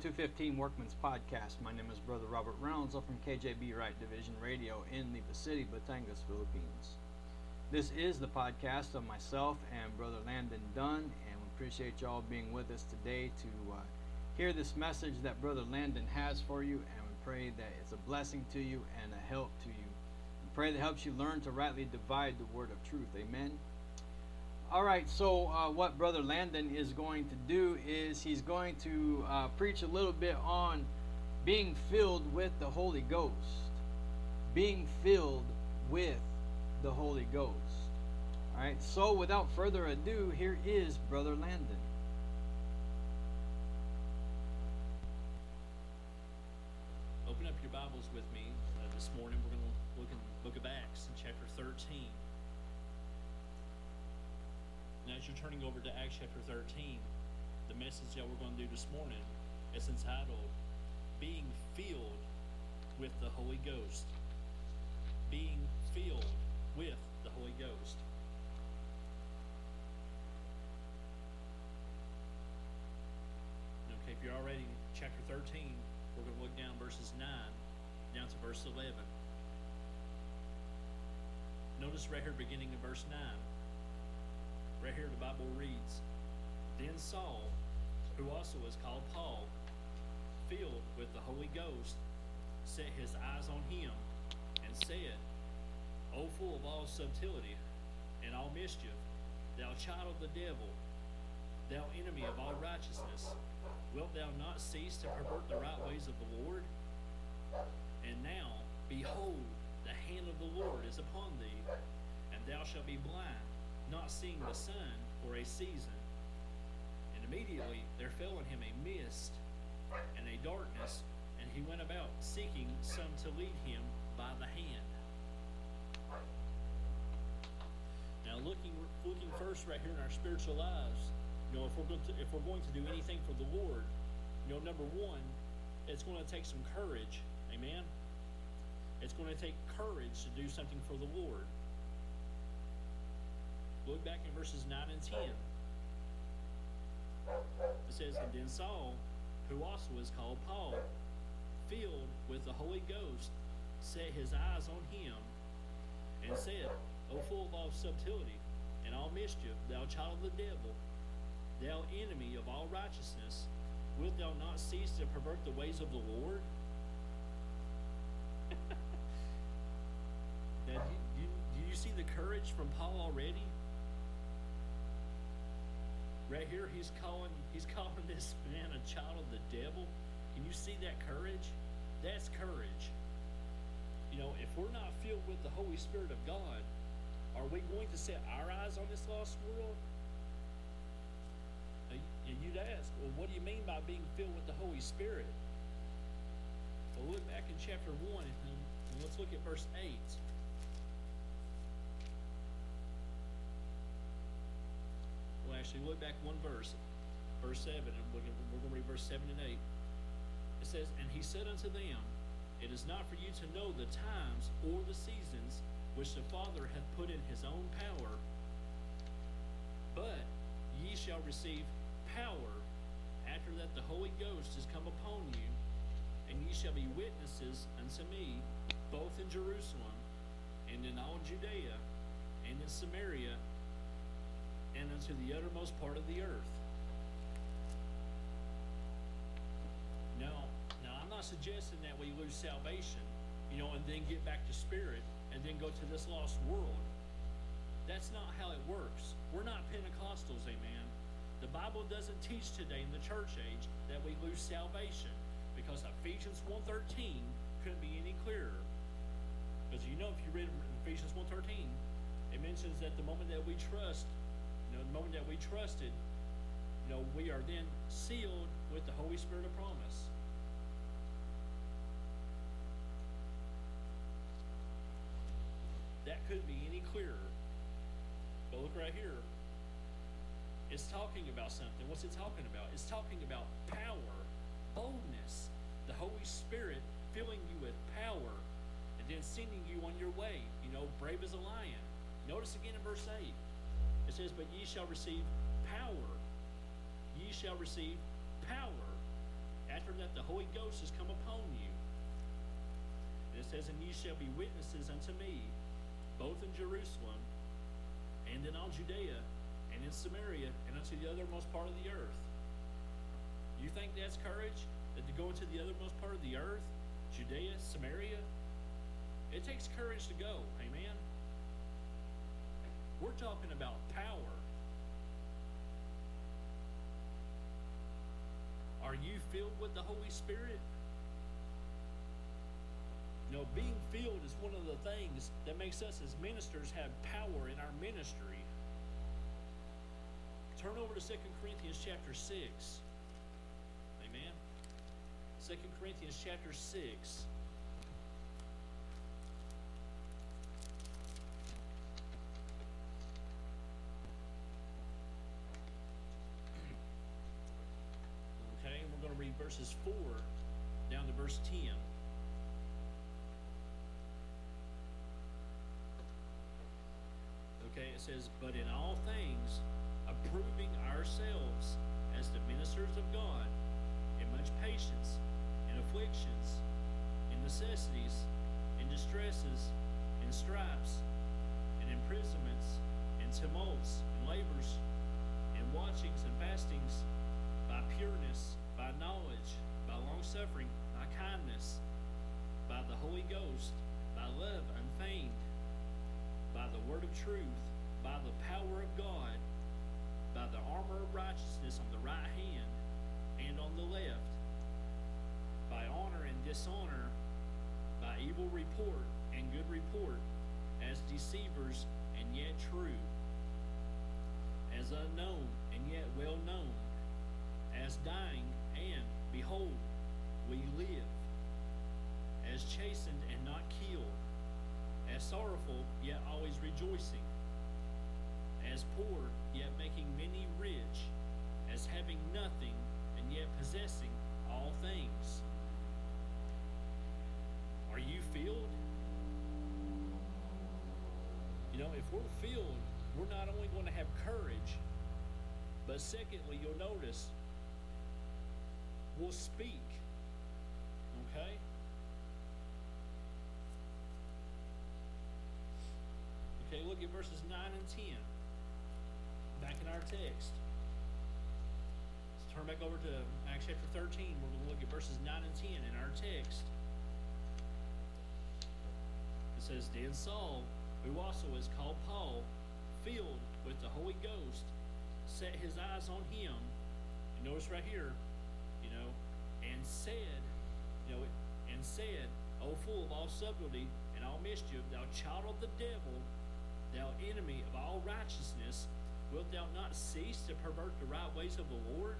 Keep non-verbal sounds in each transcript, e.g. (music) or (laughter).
215 Workman's Podcast. My name is Brother Robert Reynolds. I'm from KJB Right Division Radio in the City, Batangas, Philippines. This is the podcast of myself and Brother Landon Dunn, and we appreciate y'all being with us today to uh, hear this message that Brother Landon has for you, and we pray that it's a blessing to you and a help to you. We pray that helps you learn to rightly divide the word of truth. Amen. All right, so uh, what Brother Landon is going to do is he's going to uh, preach a little bit on being filled with the Holy Ghost. Being filled with the Holy Ghost. All right, so without further ado, here is Brother Landon. As you're turning over to Acts chapter 13, the message that we're going to do this morning is entitled Being Filled with the Holy Ghost. Being filled with the Holy Ghost. Okay, if you're already in chapter 13, we're going to look down verses 9 down to verse 11. Notice right here, beginning in verse 9. Right here, the Bible reads Then Saul, who also is called Paul, filled with the Holy Ghost, set his eyes on him and said, O full of all subtlety and all mischief, thou child of the devil, thou enemy of all righteousness, wilt thou not cease to pervert the right ways of the Lord? And now, behold, the hand of the Lord is upon thee, and thou shalt be blind, not seeing the sun for a season. And immediately there fell on him a mist and a darkness, and he went about seeking some to lead him by the hand. Now, looking looking first right here in our spiritual lives, you know, if we're going to if we're going to do anything for the Lord, you know, number one, it's going to take some courage. Amen. It's going to take courage to do something for the Lord. Look back in verses 9 and 10. It says, And then Saul, who also was called Paul, filled with the Holy Ghost, set his eyes on him and said, O full of all subtlety and all mischief, thou child of the devil, thou enemy of all righteousness, wilt thou not cease to pervert the ways of the Lord? (laughs) now, do do you see the courage from Paul already? Right here, he's calling he's calling this man a child of the devil. Can you see that courage? That's courage. You know, if we're not filled with the Holy Spirit of God, are we going to set our eyes on this lost world? Uh, and you'd ask, well, what do you mean by being filled with the Holy Spirit? Well, look back in chapter 1 and let's look at verse 8. Actually, look back one verse, verse 7, and we're going to read verse 7 and 8. It says, And he said unto them, It is not for you to know the times or the seasons which the Father hath put in his own power, but ye shall receive power after that the Holy Ghost is come upon you, and ye shall be witnesses unto me, both in Jerusalem, and in all Judea, and in Samaria, and unto the uttermost part of the earth. Now, now I'm not suggesting that we lose salvation, you know, and then get back to spirit, and then go to this lost world. That's not how it works. We're not Pentecostals, amen. The Bible doesn't teach today in the church age that we lose salvation because Ephesians 1.13 couldn't be any clearer. Because you know if you read Ephesians 1.13, it mentions that the moment that we trust, know, the moment that we trusted, you know, we are then sealed with the Holy Spirit of promise. That couldn't be any clearer. But look right here. It's talking about something. What's it talking about? It's talking about power, boldness, the Holy Spirit filling you with power and then sending you on your way. You know, brave as a lion. Notice again in verse 8. It says, But ye shall receive power. Ye shall receive power after that the Holy Ghost has come upon you. And it says, And ye shall be witnesses unto me, both in Jerusalem and in all Judea and in Samaria and unto the othermost part of the earth. You think that's courage? That to go into the othermost part of the earth, Judea, Samaria? It takes courage to go, amen? We're talking about power. Are you filled with the Holy Spirit? You know, being filled is one of the things that makes us as ministers have power in our ministry. Turn over to 2 Corinthians chapter 6. Amen. 2 Corinthians chapter 6. Verses 4 down to verse 10. Okay, it says, But in all things, approving ourselves as the ministers of God, in much patience, in afflictions, in necessities, in distresses, in stripes, in imprisonments, in tumults, in labors, in watchings and fastings, by pureness, by knowledge, by long suffering, by kindness, by the Holy Ghost, by love unfeigned, by the word of truth, by the power of God, by the armor of righteousness on the right hand and on the left, by honor and dishonor, by evil report and good report, as deceivers and yet true, as unknown and yet well known, as dying and, behold, we live, as chastened and not killed, as sorrowful yet always rejoicing, as poor yet making many rich, as having nothing and yet possessing all things. Are you filled? You know, if we're filled, we're not only going to have courage, but secondly, you'll notice we'll speak. Okay? Okay, look at verses 9 and 10. Back in our text. Let's turn back over to Acts chapter 13. We're going to look at verses 9 and 10 in our text. It says, Then Saul, who also is called Paul, filled with the Holy Ghost, set his eyes on him. And notice right here, and said, you know, and said, O full of all subtlety and all mischief, thou child of the devil, thou enemy of all righteousness, wilt thou not cease to pervert the right ways of the Lord?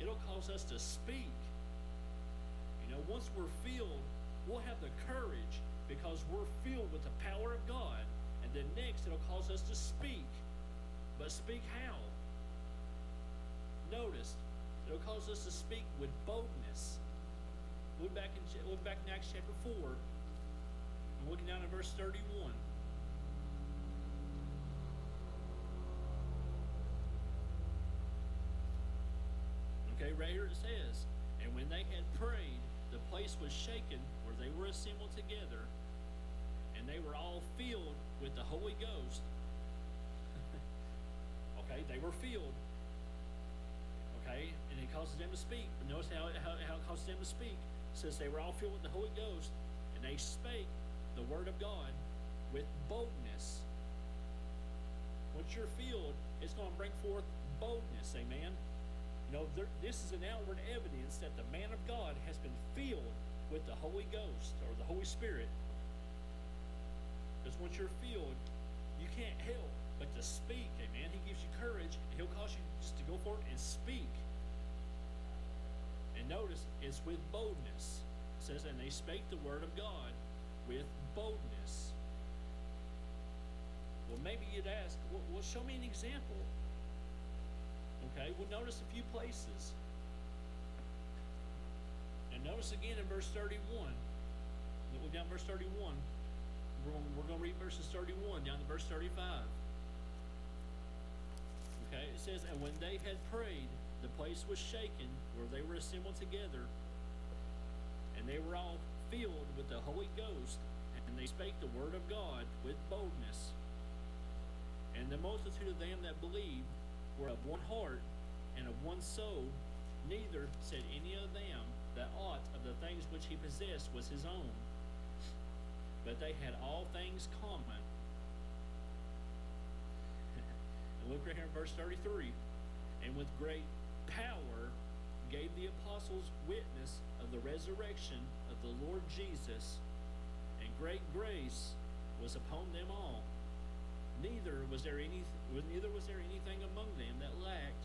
It'll cause us to speak. You know, once we're filled, we'll have the courage because we're filled with the power of God. And then next, it'll cause us to speak. But speak how? Notice, it'll cause us to speak with boldness. Look back in look back in Acts chapter four. I'm looking down at verse thirty-one. Okay, right here it says, and when they had prayed, the place was shaken where they were assembled together, and they were all filled with the Holy Ghost. (laughs) okay, they were filled. And it causes them to speak. But notice how, how, how it causes them to speak. It says they were all filled with the Holy Ghost, and they spake the word of God with boldness. Once you're filled, it's going to bring forth boldness. Amen. You know, there, this is an outward evidence that the man of God has been filled with the Holy Ghost or the Holy Spirit. Because once you're filled, you can't help but to speak. Amen. He gives you courage, He'll cause you just to go forth and speak. And notice it's with boldness. It says, and they spake the word of God with boldness. Well, maybe you'd ask, well, well show me an example. Okay, well, notice a few places. And notice again in verse 31. Look down verse 31. We're going, we're going to read verses 31 down to verse 35. Okay, it says, And when they had prayed, the place was shaken where they were assembled together, and they were all filled with the Holy Ghost, and they spake the word of God with boldness. And the multitude of them that believed were of one heart and of one soul. Neither said any of them that aught of the things which he possessed was his own, but they had all things common. (laughs) and look right here in verse 33. And with great power gave the apostles witness of the resurrection of the Lord Jesus, and great grace was upon them all. Neither was there any neither was there anything among them that lacked,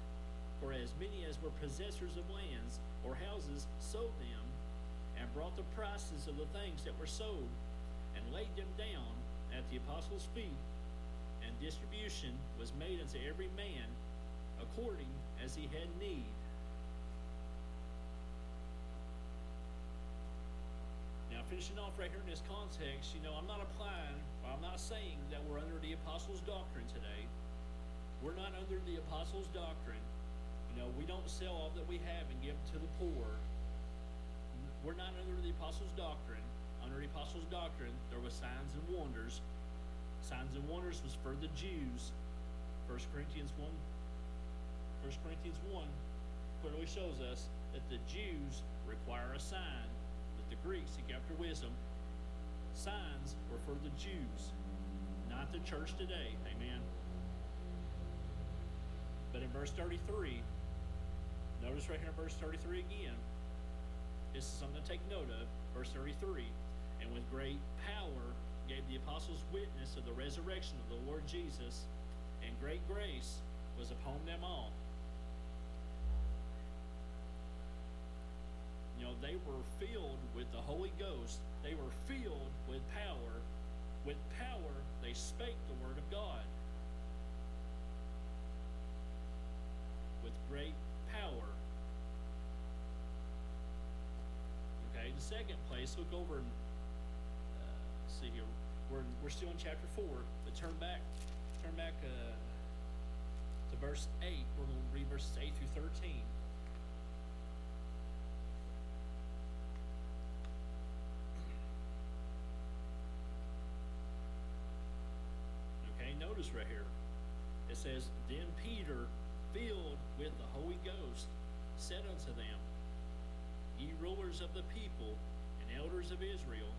for as many as were possessors of lands or houses sold them, and brought the prices of the things that were sold, and laid them down at the apostles' feet, and distribution was made unto every man according as he had need. Now, finishing off right here in this context, you know, I'm not applying, I'm not saying that we're under the apostles' doctrine today. We're not under the apostles' doctrine. You know, we don't sell all that we have and give to the poor. We're not under the apostles' doctrine. Under the apostles' doctrine, there was signs and wonders. Signs and wonders was for the Jews. 1 Corinthians 1 1 Corinthians 1 clearly shows us that the Jews require a sign that the Greeks seek after wisdom. Signs were for the Jews, not the church today. Amen. But in verse 33, notice right here in verse 33 again, this is something to take note of. Verse 33 And with great power gave the apostles witness of the resurrection of the Lord Jesus, and great grace was upon them all. You know, they were filled with the Holy Ghost. They were filled with power. With power, they spake the word of God. With great power. Okay, the second place, look over and uh, see here. We're, we're still in chapter 4, but turn back, turn back uh, to verse 8. We're going to read verses 8 through 13. notice right here. It says, Then Peter, filled with the Holy Ghost, said unto them, Ye rulers of the people and elders of Israel,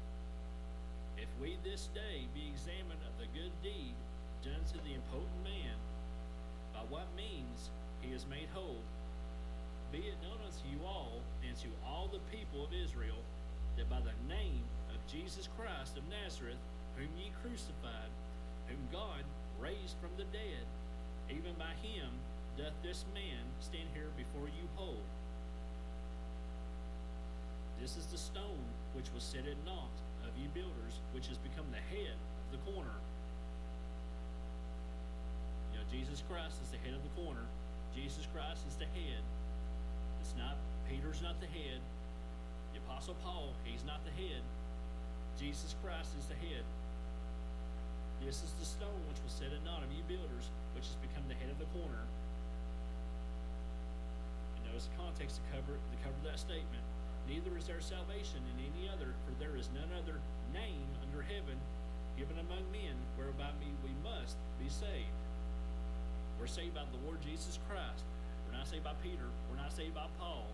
if we this day be examined of the good deed done to the impotent man, by what means he is made whole, be it known unto you all and to all the people of Israel that by the name of Jesus Christ of Nazareth, whom ye crucified, whom God raised from the dead, even by him doth this man stand here before you whole. This is the stone which was set at naught of you builders, which has become the head of the corner. You know, Jesus Christ is the head of the corner. Jesus Christ is the head. It's not, Peter's not the head. The Apostle Paul, he's not the head. Jesus Christ is the head. This is the stone which was set at naught of you builders, which has become the head of the corner. And notice the context to cover to cover that statement. Neither is there salvation in any other, for there is none other name under heaven given among men whereby we must be saved. We're saved by the Lord Jesus Christ. We're not saved by Peter. We're not saved by Paul.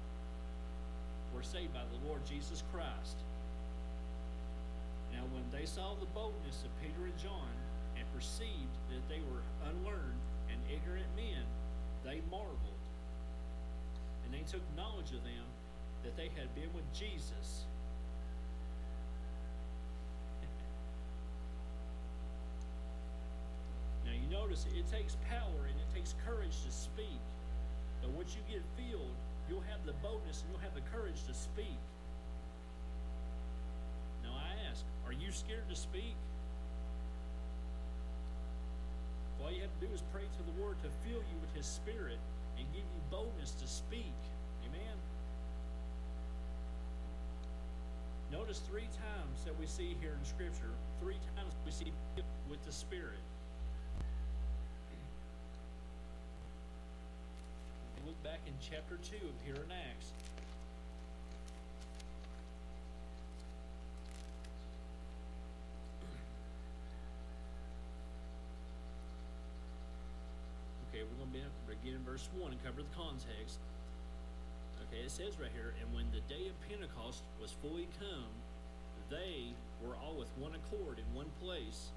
We're saved by the Lord Jesus Christ. Now, when they saw the boldness of they were unlearned and ignorant men, they marveled. And they took knowledge of them that they had been with Jesus. (laughs) now, you notice it takes power and it takes courage to speak. But once you get filled, you'll have the boldness and you'll have the courage to speak. Now I ask, are you scared to speak? All you have to do is pray to the Lord to fill you with His Spirit and give you boldness to speak. Amen. Notice three times that we see here in Scripture, three times we see with the Spirit. Look back in chapter 2 of here in Acts. Okay, we're begin in verse 1 and cover the context. Okay, it says right here, and when the day of Pentecost was fully come, they were all with one accord in one place.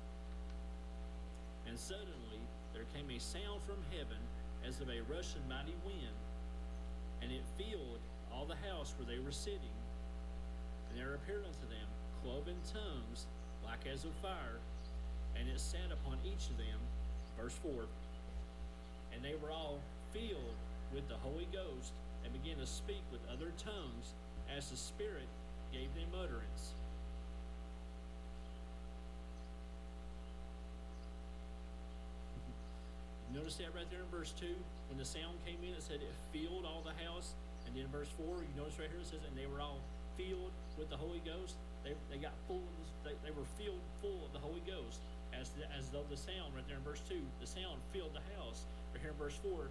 And suddenly there came a sound from heaven as of a rushing mighty wind, and it filled all the house where they were sitting. And there appeared unto them cloven tongues like as of fire, and it sat upon each of them. Verse 4 And they were all filled with the Holy Ghost, and began to speak with other tongues as the Spirit gave them utterance. (laughs) Notice that right there in verse 2, when the sound came in, it said it filled all the house. And then in verse 4, you notice right here it says, and they were all filled with the Holy Ghost. They, they got full this, they, they were filled full of the Holy Ghost. As, the, as though the sound right there in verse 2, the sound filled the house. Here in verse 4,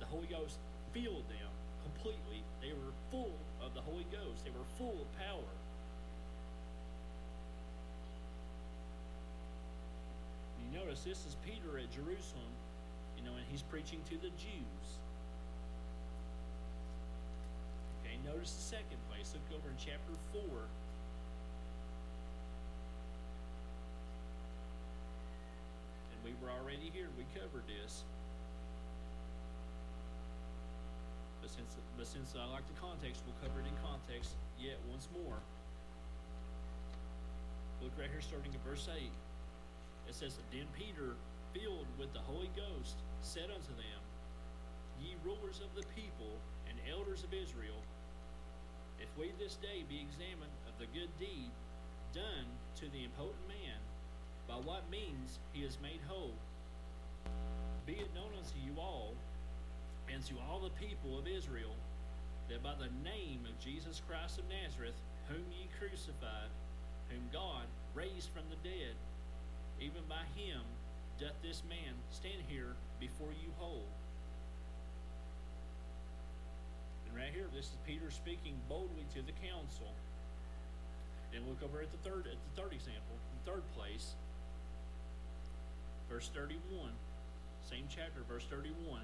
the Holy Ghost filled them completely. They were full of the Holy Ghost. They were full of power. You notice this is Peter at Jerusalem you know, and he's preaching to the Jews. Okay, notice the second place. Look over in chapter 4. And we were already here. We covered this. But since, but since I like the context, we'll cover it in context yet once more. Look right here, starting at verse 8. It says, Then Peter, filled with the Holy Ghost, said unto them, Ye rulers of the people and elders of Israel, if we this day be examined of the good deed done to the impotent man, by what means he is made whole, be it known unto you all, and to all the people of Israel, that by the name of Jesus Christ of Nazareth, whom ye crucified, whom God raised from the dead, even by him doth this man stand here before you whole? And right here, this is Peter speaking boldly to the council. And look over at the third at the third example, the third place. Verse 31. Same chapter, verse 31.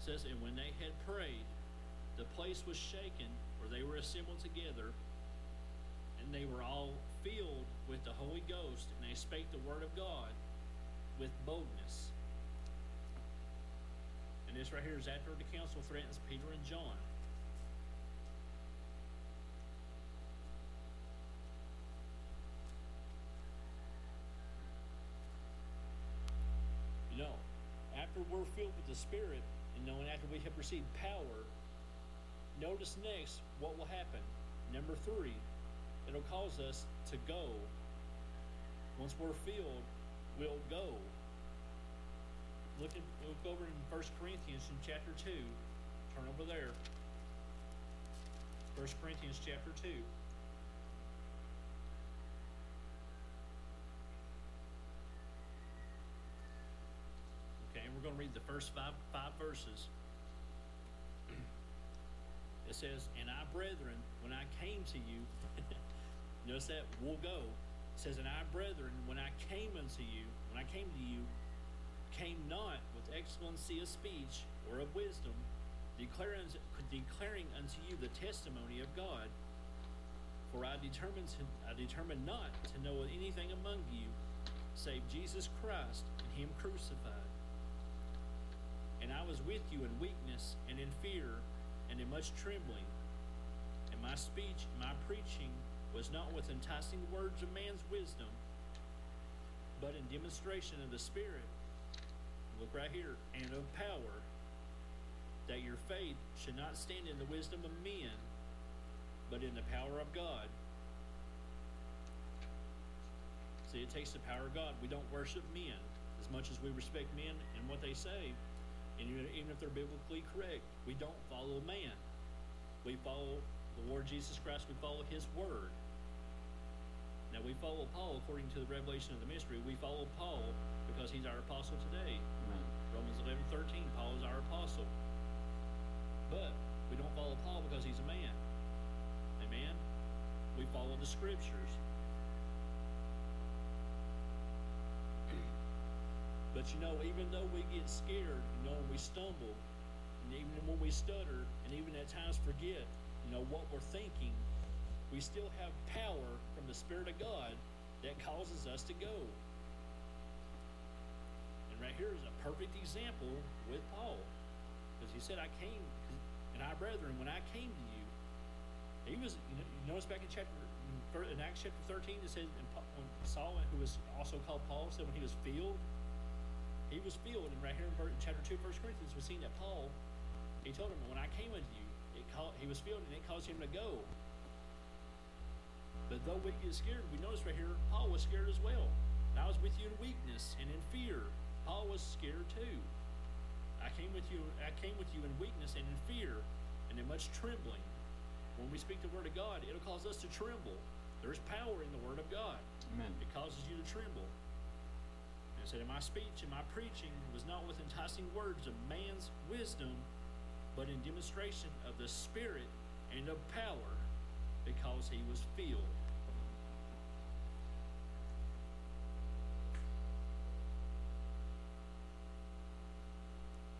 Says, And when they had prayed, the place was shaken where they were assembled together, and they were all filled with the Holy Ghost, and they spake the word of God with boldness. And this right here is after the council threatens Peter and John. You know, after we're filled with the Spirit, and after we have received power, notice next what will happen. Number three, it'll cause us to go. Once we're filled, we'll go. Look, at, look over in 1 Corinthians in chapter 2. Turn over there. 1 Corinthians chapter 2. Okay, and we're going to read the first five, five verses. It says, And I, brethren, when I came to you, (laughs) notice that we'll go. It says, And I, brethren, when I came unto you, when I came to you, came not with excellency of speech or of wisdom, declaring, declaring unto you the testimony of God. For I determined, to, I determined not to know anything among you save Jesus Christ and Him crucified. And I was with you in weakness and in fear and in much trembling. And my speech, my preaching, was not with enticing words of man's wisdom, but in demonstration of the Spirit. Look right here, and of power, that your faith should not stand in the wisdom of men, but in the power of God. See, it takes the power of God. We don't worship men as much as we respect men and what they say. And even if they're biblically correct, we don't follow man. We follow the Lord Jesus Christ, we follow his word. Now we follow Paul according to the revelation of the mystery. We follow Paul because he's our apostle today. Amen. Romans 11 13, Paul is our apostle. But we don't follow Paul because he's a man. Amen? We follow the scriptures. But you know, even though we get scared, you know, when we stumble, and even when we stutter, and even at times forget, you know, what we're thinking, we still have power from the Spirit of God that causes us to go. And right here is a perfect example with Paul. Because he said, I came, and I, brethren, when I came to you, he was, you, notice back in chapter, in Acts chapter 13, it says, and when Saul, who was also called Paul, said when he was filled, he was filled, and right here in chapter 2, 1 Corinthians, we see that Paul, he told him, when I came unto you, it called, he was filled, and it caused him to go. But though we get scared, we notice right here, Paul was scared as well. And I was with you in weakness and in fear. Paul was scared too. I came with you I came with you in weakness and in fear and in much trembling. When we speak the word of God, it'll cause us to tremble. There's power in the word of God. Amen. It causes you to tremble. And said, In my speech and my preaching was not with enticing words of man's wisdom, but in demonstration of the Spirit and of power, because he was filled.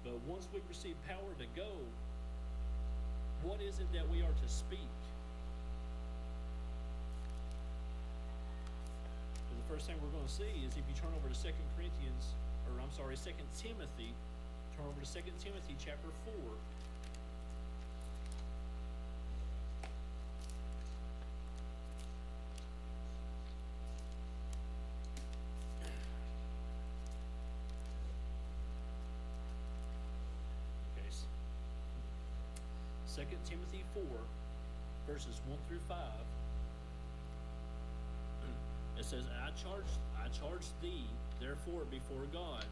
But once we receive power to go, what is it that we are to speak? Well, the first thing we're going to see is if you turn over to 2 Corinthians, or I'm sorry, 2 Timothy, turn over to 2 Timothy chapter 4. Okay. 2 Timothy 4, verses 1 through 5. Says, I charge, I charge thee, therefore, before God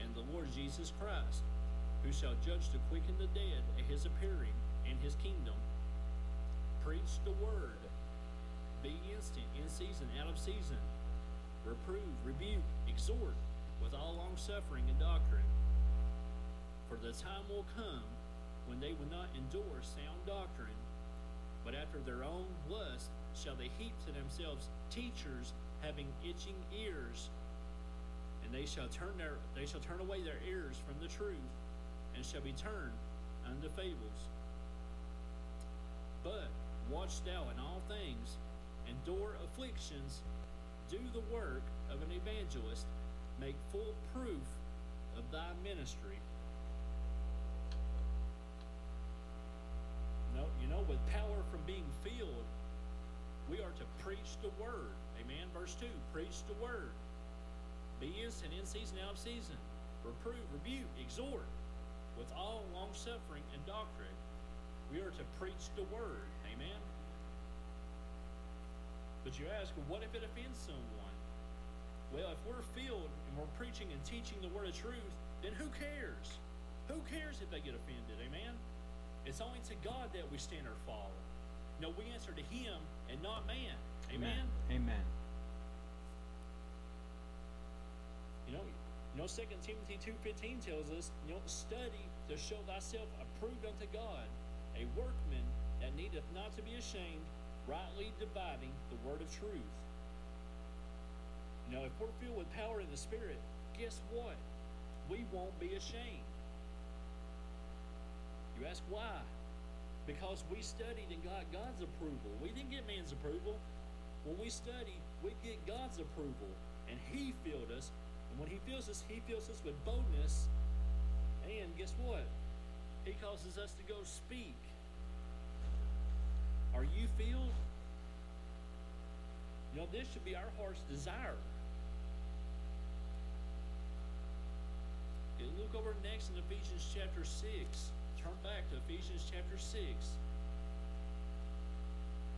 and the Lord Jesus Christ, who shall judge to quicken the dead at his appearing and his kingdom. Preach the word. Be instant, in season, out of season. Reprove, rebuke, exhort with all long suffering and doctrine. For the time will come when they will not endure sound doctrine, but after their own lust shall they heap to themselves teachers having itching ears, and they shall turn their they shall turn away their ears from the truth, and shall be turned unto fables. But watch thou in all things, endure afflictions, do the work of an evangelist, make full proof of thy ministry. No, you know, with power from being filled, we are to preach the word. Amen. Verse 2 Preach the word. Be instant in season, out of season. Reprove, rebuke, exhort with all long suffering and doctrine. We are to preach the word. Amen. But you ask, well, what if it offends someone? Well, if we're filled and we're preaching and teaching the word of truth, then who cares? Who cares if they get offended? Amen. It's only to God that we stand or fall. No, we answer to Him and not man. Amen. Amen. You know, you know, Second Timothy two fifteen tells us, you know, study to show thyself approved unto God, a workman that needeth not to be ashamed, rightly dividing the word of truth. You know, if we're filled with power in the Spirit, guess what? We won't be ashamed. You ask why? Because we studied and got God's approval. We didn't get man's approval. When we study, we get God's approval. And He filled us. And when He fills us, He fills us with boldness. And guess what? He causes us to go speak. Are you filled? You know, this should be our heart's desire. Okay, look over next in Ephesians chapter 6 turn back to Ephesians chapter 6.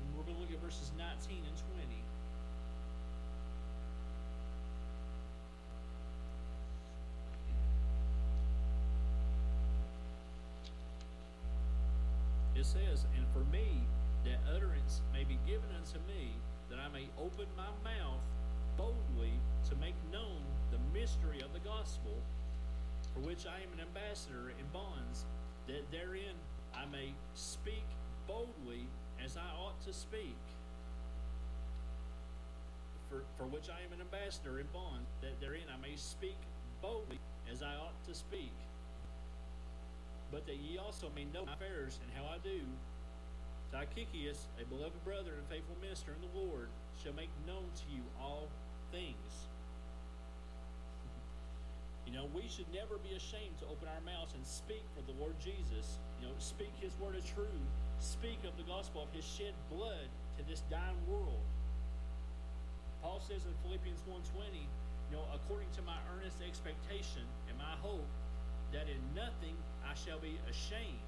And we're going to look at verses 19 and 20. It says, And for me, that utterance may be given unto me, that I may open my mouth boldly to make known the mystery of the gospel, for which I am an ambassador in bonds, that therein I may speak boldly as I ought to speak. For, for which I am an ambassador in bonds, that therein I may speak boldly as I ought to speak. But that ye also may know my affairs and how I do. Tychicus, a beloved brother and faithful minister in the Lord, shall make known to you all things. You know, we should never be ashamed to open our mouths and speak for the Lord Jesus. You know, speak His word of truth. Speak of the gospel of His shed blood to this dying world. Paul says in Philippians 1.20, you know, according to my earnest expectation and my hope, that in nothing I shall be ashamed,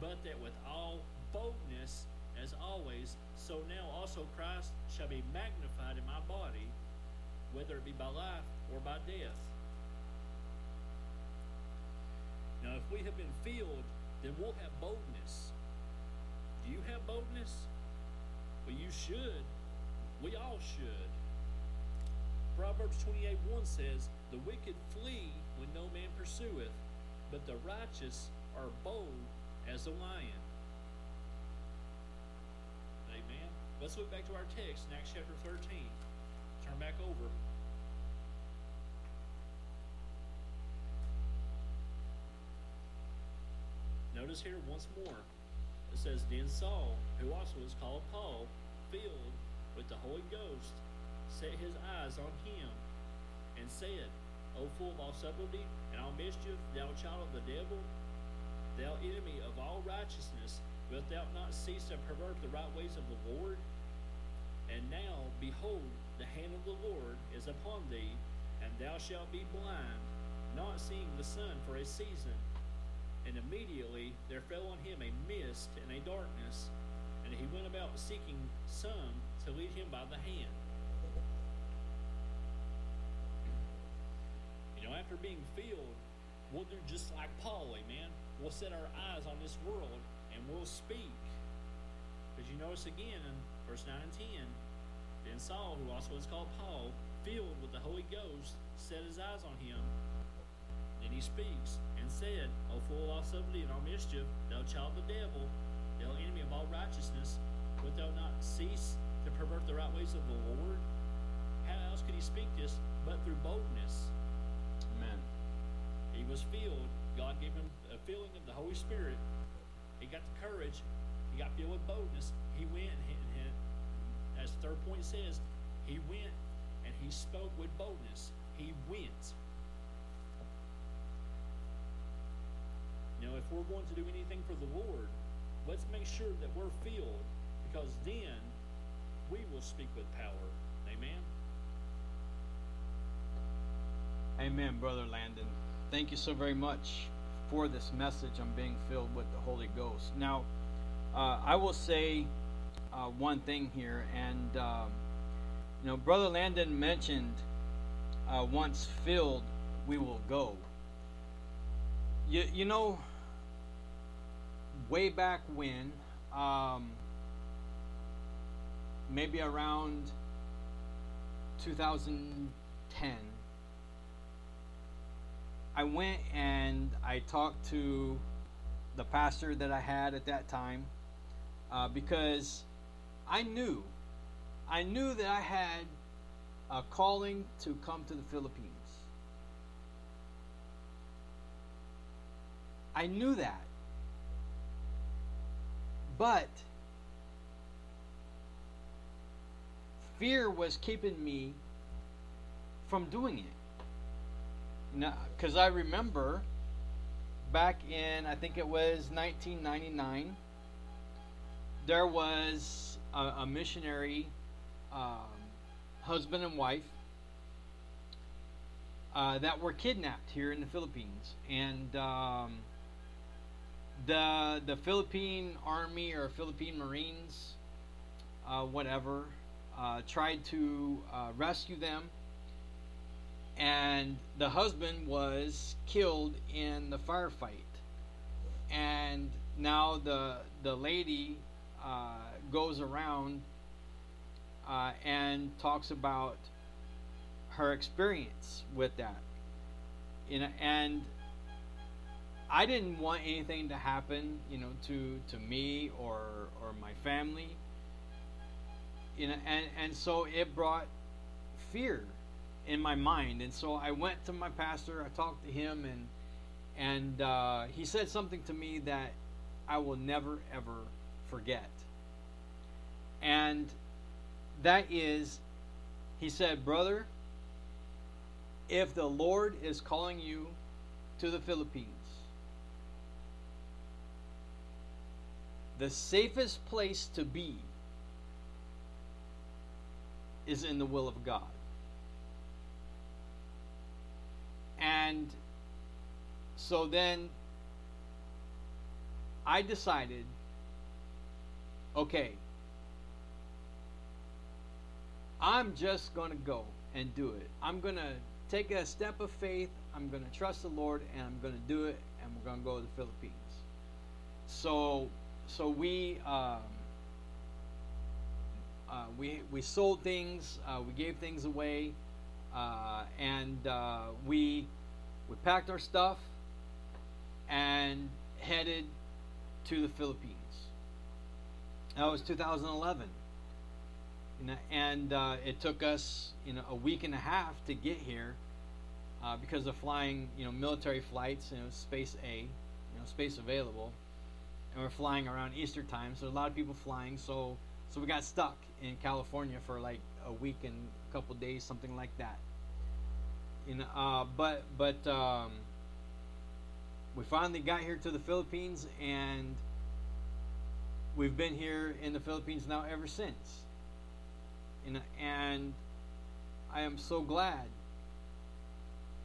but that with all boldness, as always, so now also Christ shall be magnified in my body, whether it be by life or by death. Now, if we have been filled, then we'll have boldness. Do you have boldness? Well, you should. We all should. Proverbs 28 1 says, The wicked flee when no man pursueth, but the righteous are bold as a lion. Amen. Let's look back to our text in Acts chapter 13. Turn back over. Notice here once more. It says, Then Saul, who also was called Paul, filled with the Holy Ghost, set his eyes on him, and said, O full of all subtlety and all mischief, thou child of the devil, thou enemy of all righteousness, wilt thou not cease to pervert the right ways of the Lord? And now, behold, the hand of the Lord is upon thee, and thou shalt be blind, not seeing the sun for a season. And immediately there fell on him a mist and a darkness, and he went about seeking some to lead him by the hand. You know, after being filled, we'll do just like Paul, amen. We'll set our eyes on this world and we'll speak. Because you notice again in verse 9 and 10, then Saul, who also is called Paul, filled with the Holy Ghost, set his eyes on him. Then he speaks and said, O full of all subtlety and all mischief, thou child of the devil, thou enemy of all righteousness, wilt thou not cease to pervert the right ways of the Lord? How else could he speak this but through boldness? Amen. He was filled. God gave him a feeling of the Holy Spirit. He got the courage. He got filled with boldness. He went, and, and, as the third point says, he went and he spoke with boldness. He went. Now, if we're going to do anything for the Lord, let's make sure that we're filled, because then we will speak with power. Amen. Amen, Brother Landon. Thank you so very much for this message on being filled with the Holy Ghost. Now, uh, I will say uh, one thing here, and um, you know, Brother Landon mentioned uh, once filled, we will go. You, you know, way back when, um, maybe around 2010, I went and I talked to the pastor that I had at that time uh, because I knew, I knew that I had a calling to come to the Philippines. I knew that. But fear was keeping me from doing it. Because I remember back in, I think it was 1999, there was a, a missionary um, husband and wife uh, that were kidnapped here in the Philippines. And um, the, the Philippine Army or Philippine Marines, uh, whatever, uh, tried to uh, rescue them. And the husband was killed in the firefight. And now the the lady uh, goes around uh, and talks about her experience with that. You know, and I didn't want anything to happen, you know, to to me or or my family. You know, and and so it brought fear in my mind, and so I went to my pastor. I talked to him, and and uh, he said something to me that I will never ever forget. And that is, he said, brother, if the Lord is calling you to the Philippines, the safest place to be is in the will of God. And so then I decided okay, I'm just going to go and do it. I'm going to take a step of faith. I'm going to trust the Lord and I'm going to do it and we're going to go to the Philippines. So so we um, uh, we we sold things, uh, we gave things away, uh, and uh, we we packed our stuff and headed to the Philippines. That was 2011, and uh, it took us you know a week and a half to get here uh, because of flying you know military flights, you know space A, you know space available and we're flying around Easter time, so a lot of people flying. So so we got stuck in California for like a week and a couple days, something like that. In uh, but but um, we finally got here to the Philippines, and we've been here in the Philippines now ever since. And and I am so glad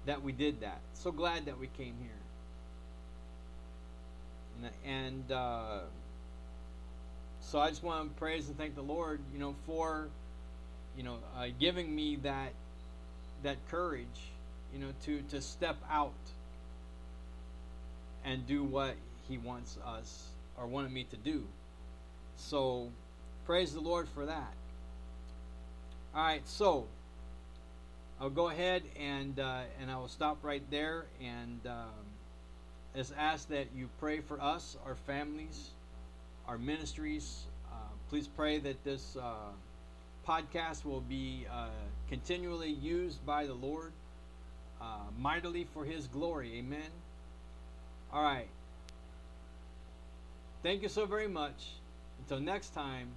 that we did that. So glad that we came here and uh, so I just want to praise and thank the Lord, you know, for you know uh, giving me that that courage, you know, to to step out and do what He wants us or wanted me to do. So praise the Lord for that. All right, so I'll go ahead and uh, and I will stop right there and. Is ask that you pray for us, our families, our ministries. Uh, please pray that this uh, podcast will be uh, continually used by the Lord uh, mightily for His glory. Amen. All right. Thank you so very much. Until next time,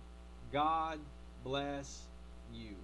God bless you.